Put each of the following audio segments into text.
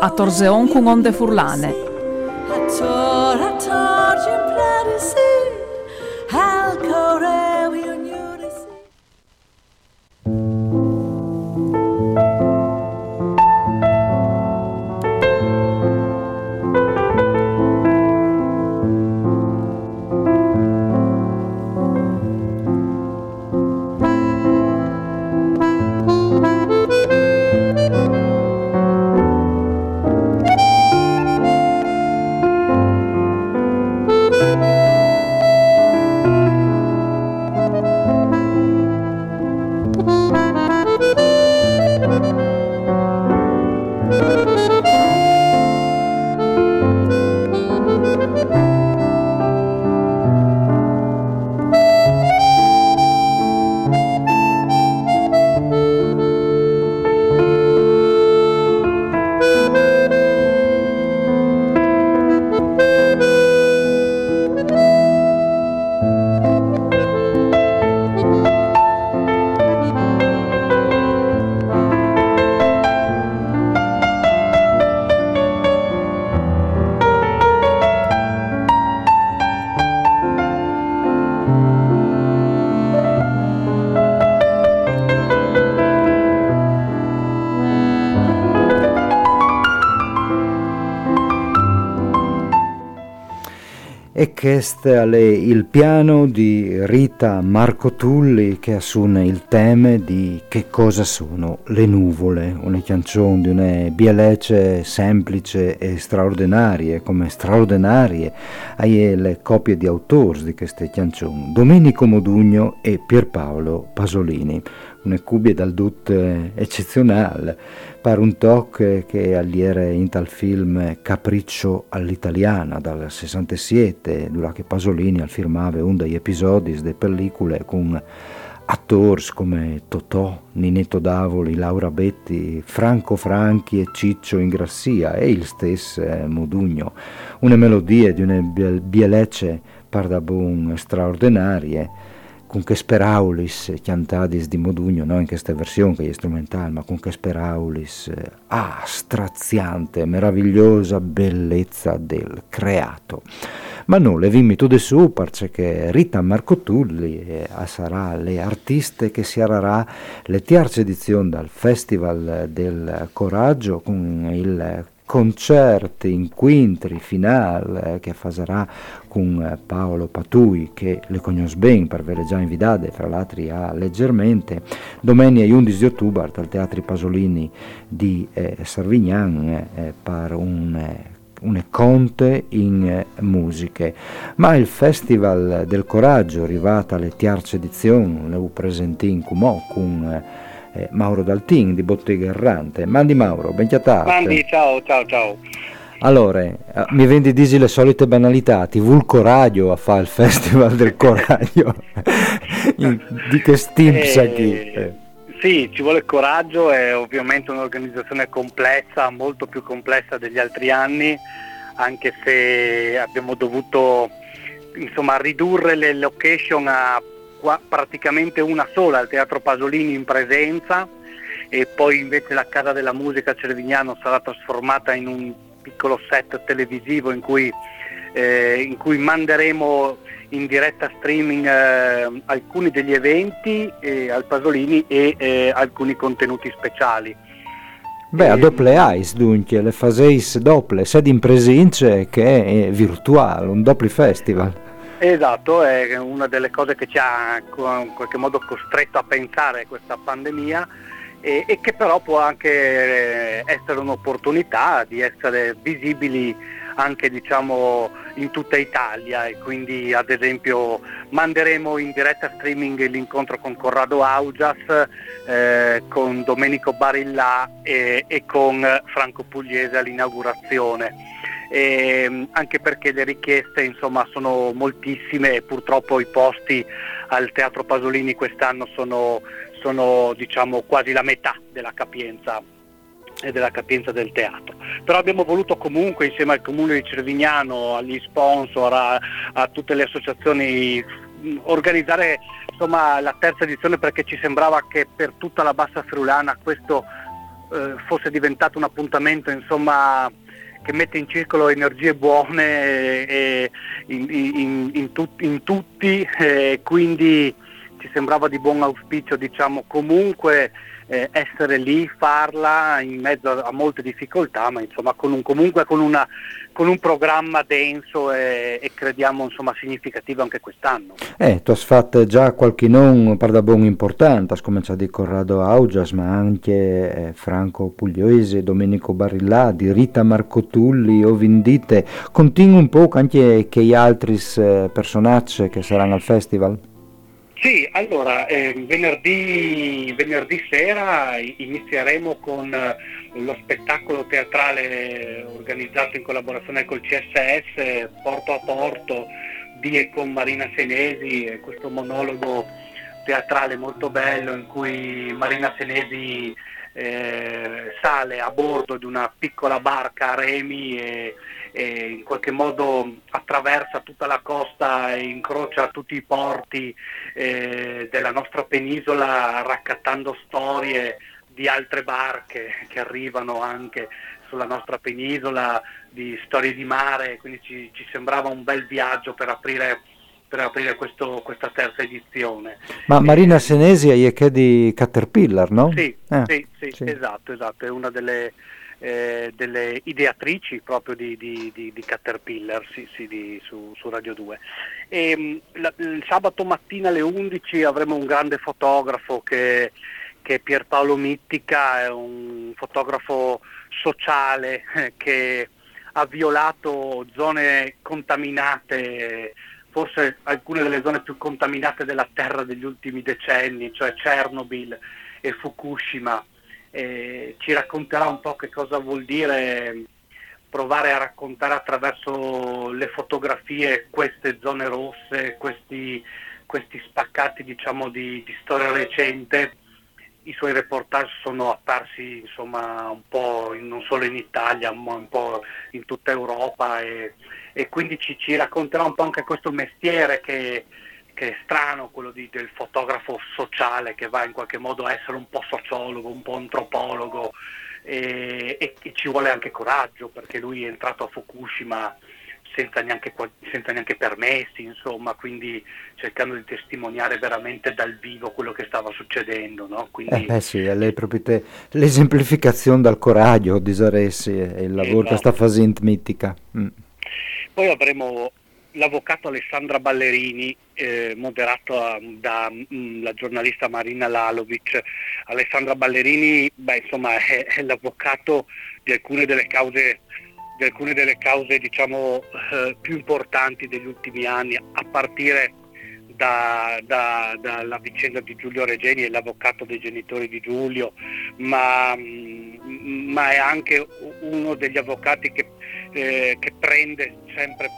a torzeon con onde furlane. E questo è il piano di Rita Marco Tulli che assume il tema di Che cosa sono le nuvole, una canzone di una bielece semplice e straordinarie, come straordinarie hai le copie di autori di queste canzoni, Domenico Modugno e Pierpaolo Pasolini una cubie dal dut eccezionale, per un tocco che alliere in tal film Capriccio all'italiana dal 67, durante che Pasolini al firmava uno degli episodi delle pellicole con attori come Totò, Ninetto Davoli, Laura Betti, Franco Franchi e Ciccio Ingrassia e il stesso Modugno, una melodia di una bielecce pardabun straordinarie con che speraulis cantadis di Modugno, non in questa versione che è strumentale, ma con che speraulis, ah, straziante, meravigliosa bellezza del creato. Ma non, le vimmi tu de su, perché Rita Marcotulli eh, sarà le artiste che si arrà le terze edizioni dal Festival del Coraggio con il concerti in quintri finale che farà con eh, Paolo Patui che le conosce bene per averle già invitate fra l'altro a leggermente domenica 11 ottobre al Teatro Pasolini di eh, Sarvignan eh, per un eh, un conte in eh, musiche. Ma il Festival del Coraggio, arrivata alle terze edizioni, le ho presenti in Cumò con eh, Mauro Daltin di Bottega Errante. Mandi Mauro, ben chiatate. Mandi, ciao, ciao, ciao. Allora, eh, mi vendi disi le solite banalità, ti vuol coraggio a fare il festival del coraggio, di che stimps eh. Eh. Sì, ci vuole coraggio, è ovviamente un'organizzazione complessa, molto più complessa degli altri anni, anche se abbiamo dovuto insomma, ridurre le location a praticamente una sola al Teatro Pasolini in presenza e poi invece la Casa della Musica Cervignano sarà trasformata in un piccolo set televisivo in cui, eh, in cui manderemo in diretta streaming eh, alcuni degli eventi eh, al Pasolini e eh, alcuni contenuti speciali. Beh, a doppie ice dunque, le faseis doppie, sia in presenza che è virtuale, un doppio festival. Esatto, è una delle cose che ci ha in qualche modo costretto a pensare questa pandemia e, e che però può anche essere un'opportunità di essere visibili anche diciamo, in tutta Italia e quindi ad esempio manderemo in diretta streaming l'incontro con Corrado Augias, eh, con Domenico Barilla e, e con Franco Pugliese all'inaugurazione. E, anche perché le richieste insomma, sono moltissime e purtroppo i posti al Teatro Pasolini quest'anno sono, sono diciamo, quasi la metà della capienza e della capienza del teatro. Però abbiamo voluto comunque insieme al comune di Cervignano, agli sponsor, a, a tutte le associazioni organizzare insomma, la terza edizione perché ci sembrava che per tutta la bassa friulana questo eh, fosse diventato un appuntamento insomma, che mette in circolo energie buone e, in, in, in, tut, in, tutti, eh, quindi ci sembrava di buon auspicio diciamo, comunque eh, essere lì, farla in mezzo a, a molte difficoltà, ma insomma con un, comunque con, una, con, un programma denso e, e crediamo insomma, significativo anche quest'anno. Eh, tu hai fatto già qualche nome per importante, hai cominciato di Corrado Augias, ma anche eh, Franco Puglioese, Domenico Barillà, di Rita Marcotulli, Ovindite, continui un po' anche che gli altri eh, personaggi che saranno al festival? Sì, allora eh, venerdì, venerdì, sera inizieremo con eh, lo spettacolo teatrale organizzato in collaborazione col CSS Porto a Porto di e con Marina Senesi, questo monologo teatrale molto bello in cui Marina Senesi eh, sale a bordo di una piccola barca a remi e, e, in qualche modo attraversa tutta la incrocia tutti i porti eh, della nostra penisola raccattando storie di altre barche che arrivano anche sulla nostra penisola, di storie di mare, quindi ci, ci sembrava un bel viaggio per aprire per aprire questo, questa terza edizione. Ma Marina Senesi è che di Caterpillar, no? Sì, eh, sì, sì, sì, esatto, esatto, è una delle, eh, delle ideatrici proprio di, di, di, di Caterpillar sì, sì, su, su, Radio 2. E, mm, la, il sabato mattina alle 11 avremo un grande fotografo che, che è Pierpaolo Mittica, è un fotografo sociale che ha violato zone contaminate forse alcune delle zone più contaminate della Terra degli ultimi decenni, cioè Chernobyl e Fukushima. E ci racconterà un po' che cosa vuol dire provare a raccontare attraverso le fotografie queste zone rosse, questi, questi spaccati diciamo, di, di, storia recente. I suoi reportage sono apparsi insomma, un po' in, non solo in Italia, ma un po' in tutta Europa e, e quindi ci, ci, racconterà un po' anche questo mestiere che, che è strano, quello di, del fotografo sociale che va in qualche modo a essere un po' sociologo, un po' antropologo e, e, e ci vuole anche coraggio perché lui è entrato a Fukushima senza neanche, senza neanche, permessi, insomma, quindi cercando di testimoniare veramente dal vivo quello che stava succedendo. No? Quindi, eh, eh sì, lei proprio te, l'esemplificazione dal coraggio di Saressi e il lavoro esatto. che sta facendo mitica. Mm. Poi avremo l'avvocato Alessandra Ballerini, eh, moderato dalla mm, giornalista Marina Lalovic. Alessandra Ballerini beh, insomma, è, è, l'avvocato di alcune delle cause, di alcune delle cause diciamo, eh, più importanti degli ultimi anni, a partire da, da, dalla vicenda di Giulio Regeni, è l'avvocato dei genitori di Giulio, ma, mm, ma è anche uno degli avvocati che, eh, che prende sempre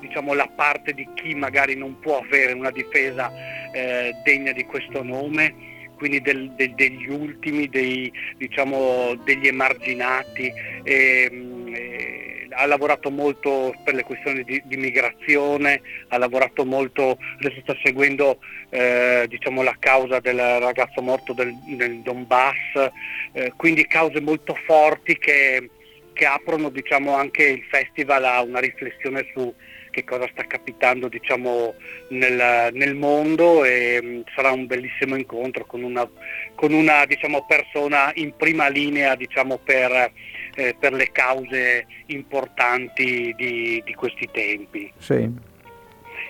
diciamo, la parte di chi magari non può avere una difesa eh, degna di questo nome quindi del, del, degli ultimi, dei, diciamo, degli emarginati. E, mm, e, ha lavorato molto per le questioni di, di migrazione, ha lavorato molto, adesso sta seguendo eh, diciamo, la causa del ragazzo morto del, del Donbass, eh, quindi cause molto forti che, che aprono diciamo, anche il festival a una riflessione su, che cosa sta capitando diciamo, nel, nel, mondo e mm, sarà un bellissimo incontro con una, con una diciamo, persona in prima linea diciamo, per, eh, per, le cause importanti di, di questi tempi. Sì.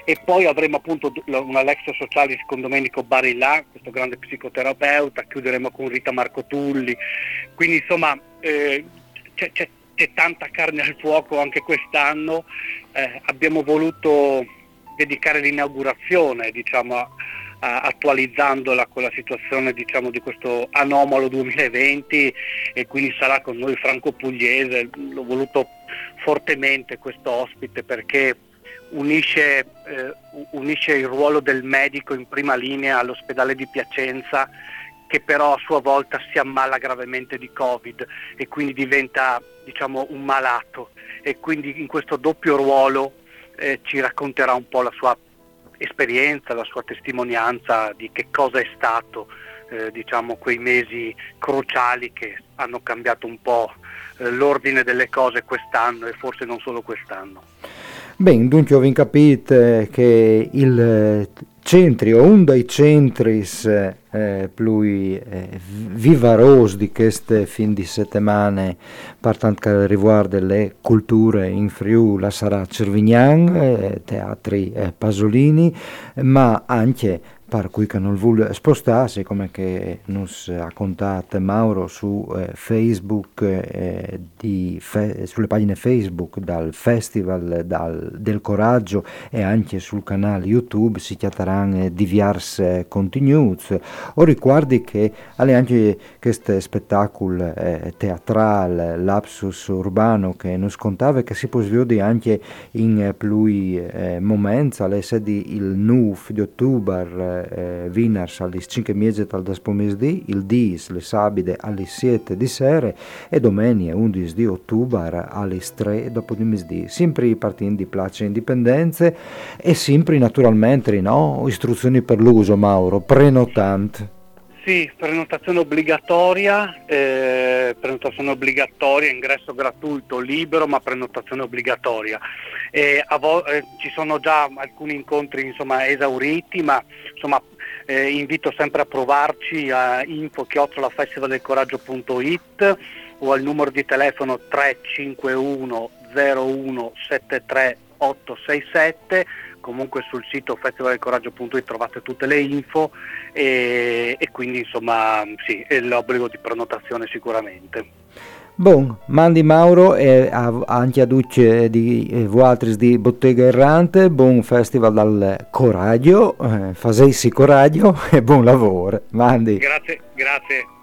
E poi avremo appunto una Lex Socialis con Domenico Barillà, questo grande psicoterapeuta, chiuderemo con Rita Marco Tulli, quindi insomma eh, c'è, c'è c'è tanta carne al fuoco anche quest'anno, eh, abbiamo voluto dedicare l'inaugurazione diciamo, attualizzandola con la situazione diciamo, di questo anomalo 2020 e quindi sarà con noi Franco Pugliese, l'ho voluto fortemente questo ospite perché unisce, eh, unisce il ruolo del medico in prima linea all'ospedale di Piacenza che però a sua volta si ammala gravemente di Covid e quindi diventa diciamo, un malato e quindi in questo doppio ruolo eh, ci racconterà un po' la sua esperienza, la sua testimonianza di che cosa è stato eh, diciamo, quei mesi cruciali che hanno cambiato un po' eh, l'ordine delle cose quest'anno e forse non solo quest'anno. Bene, dunque ho capito che il centri o un dei centri eh, più eh, vivaros di queste fin di settimane per che riguarda le culture in Friuli sarà Cervignan, eh, teatri eh, Pasolini, ma anche per cui che non vuole spostarsi, come che nos ha contato Mauro su eh, Facebook, eh, fe- sulle pagine Facebook dal Festival dal, del Coraggio e anche sul canale YouTube si chiameranno diverse contenuti. O ricordi che alle anche questo spettacolo eh, teatrale, lapsus urbano che nos contava che si può sviare anche in più eh, momenti, alle sedi il 9 di ottobre eh, Winners alle 5 mesi dal pomeriggio, il DIS le sabide alle 7 di sera e domenica 11 di ottobre alle 3 dopo di mesi. Sempre partiti di place indipendenze e sempre naturalmente no? istruzioni per l'uso Mauro, prenotante. Sì, prenotazione obbligatoria, eh, prenotazione obbligatoria, ingresso gratuito, libero, ma prenotazione obbligatoria. Eh, vo- eh, ci sono già alcuni incontri insomma, esauriti, ma insomma, eh, invito sempre a provarci a info-festivaldelcoraggio.it o al numero di telefono 351 01 73 867 comunque sul sito festivaldelcoraggio.it trovate tutte le info e, e quindi insomma sì, è l'obbligo di prenotazione sicuramente. Bon, mandi Mauro e anche a tutti di eh, voi di Bottega Errante, buon festival dal Coraggio, eh, fasessi coraggio e buon lavoro. Mandi. Grazie, grazie.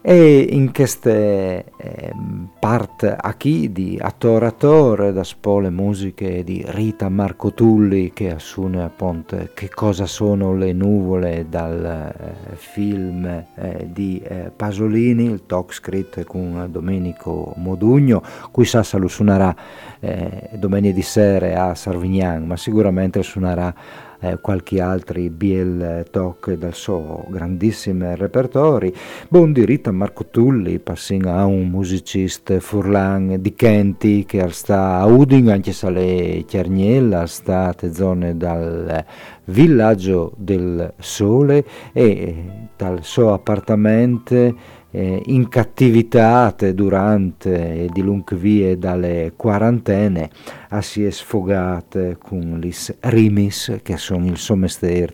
E in queste eh, part qui di attore attore da spole musiche di Rita Marco Tulli che assume appunto che cosa sono le nuvole dal eh, film eh, di eh, Pasolini, il talk scritto con Domenico Modugno, cui sa se lo suonerà eh, domenica di sera a Sarvignan, ma sicuramente suonerà eh, qualche altri biel talk dal suo grandissimo repertori. Buon diritto a Marco Tulli, passando a un musicista furlan di Kenti che sta a Uding, anche se le Chiarniella, sta a zone dal villaggio del sole e dal suo appartamento eh, incattivitate durante e di lunghe vie dalle quarantene a si è sfogate con gli rimis che sono il suo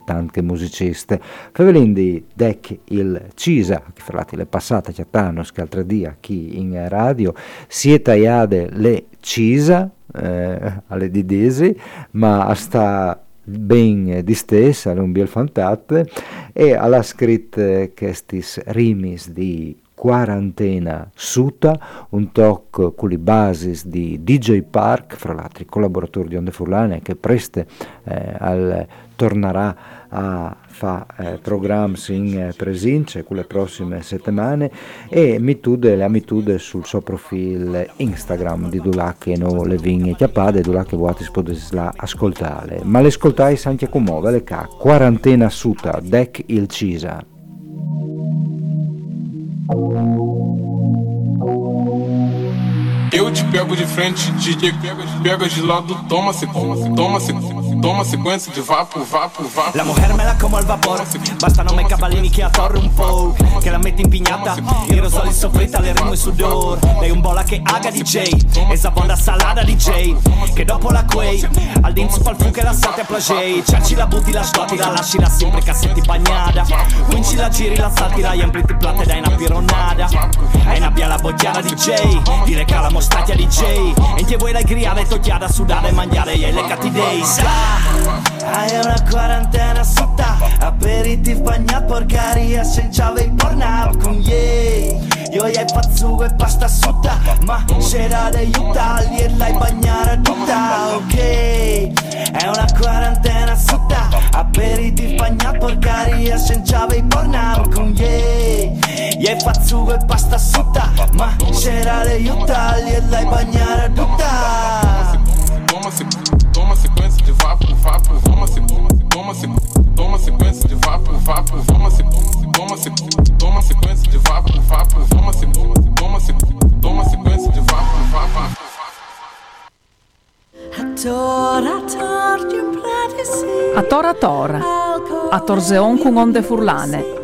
tante musiciste. Favelindi dec il Cisa che fra le passate chiattano scaltre dia chi in radio si è tagliate le Cisa eh, alle didesi ma sta ben distesa, un biel fantate, e alla scritto questi rimis di quarantena suta, un talk con le basis di DJ Park, fra l'altro collaboratore di Onde Furlane, che presto eh, al, tornerà a fare eh, programmi in eh, presenza con le prossime settimane e mitude, le amitude sul suo profilo Instagram di Dula che non le vigne chiappate. Dula che vuoi potete ascoltare. Ma le ascoltate anche con muovere ca quarantena suta dec il Cisa. Eu te pego de frente, DJ pega de lado, toma, se toma, se toma, se toma. toma sequência de vapo, vapo, vapo. La mujer me la como al vapor. Bastano me cavallini che attorre un po' Che la metti in pignata I rosoli soffritta, le rimo in sudor. Lei un bola che aga DJ Esa bonda salada DJ Che dopo la quei Al dinzo pal fu che la sate a plagei Cerci la butti, la scotti, la lasci la sempre cassetti bagnata Quinci la giri, la salti, la empli ti plate dai una pironada E una bia la bocchiana DJ Dire che la mostrati DJ E ti vuoi la griare, tocchiada, sudare, mangiare E le catti days Hai una quarantena sotto Aperitif bagnat porcaria senza vei pornab con yei Io hai pazzugo e pasta sutta Ma c'era de aiutarli e l'hai bagnare tutta Ok. È una quarantena sotto Aperitif bagnat porcaria senza vei pornab con yei Io hai pazzugo e pasta sutta Ma c'era de aiutarli e l'hai bagnare Tora, a torzeon con onde furlane.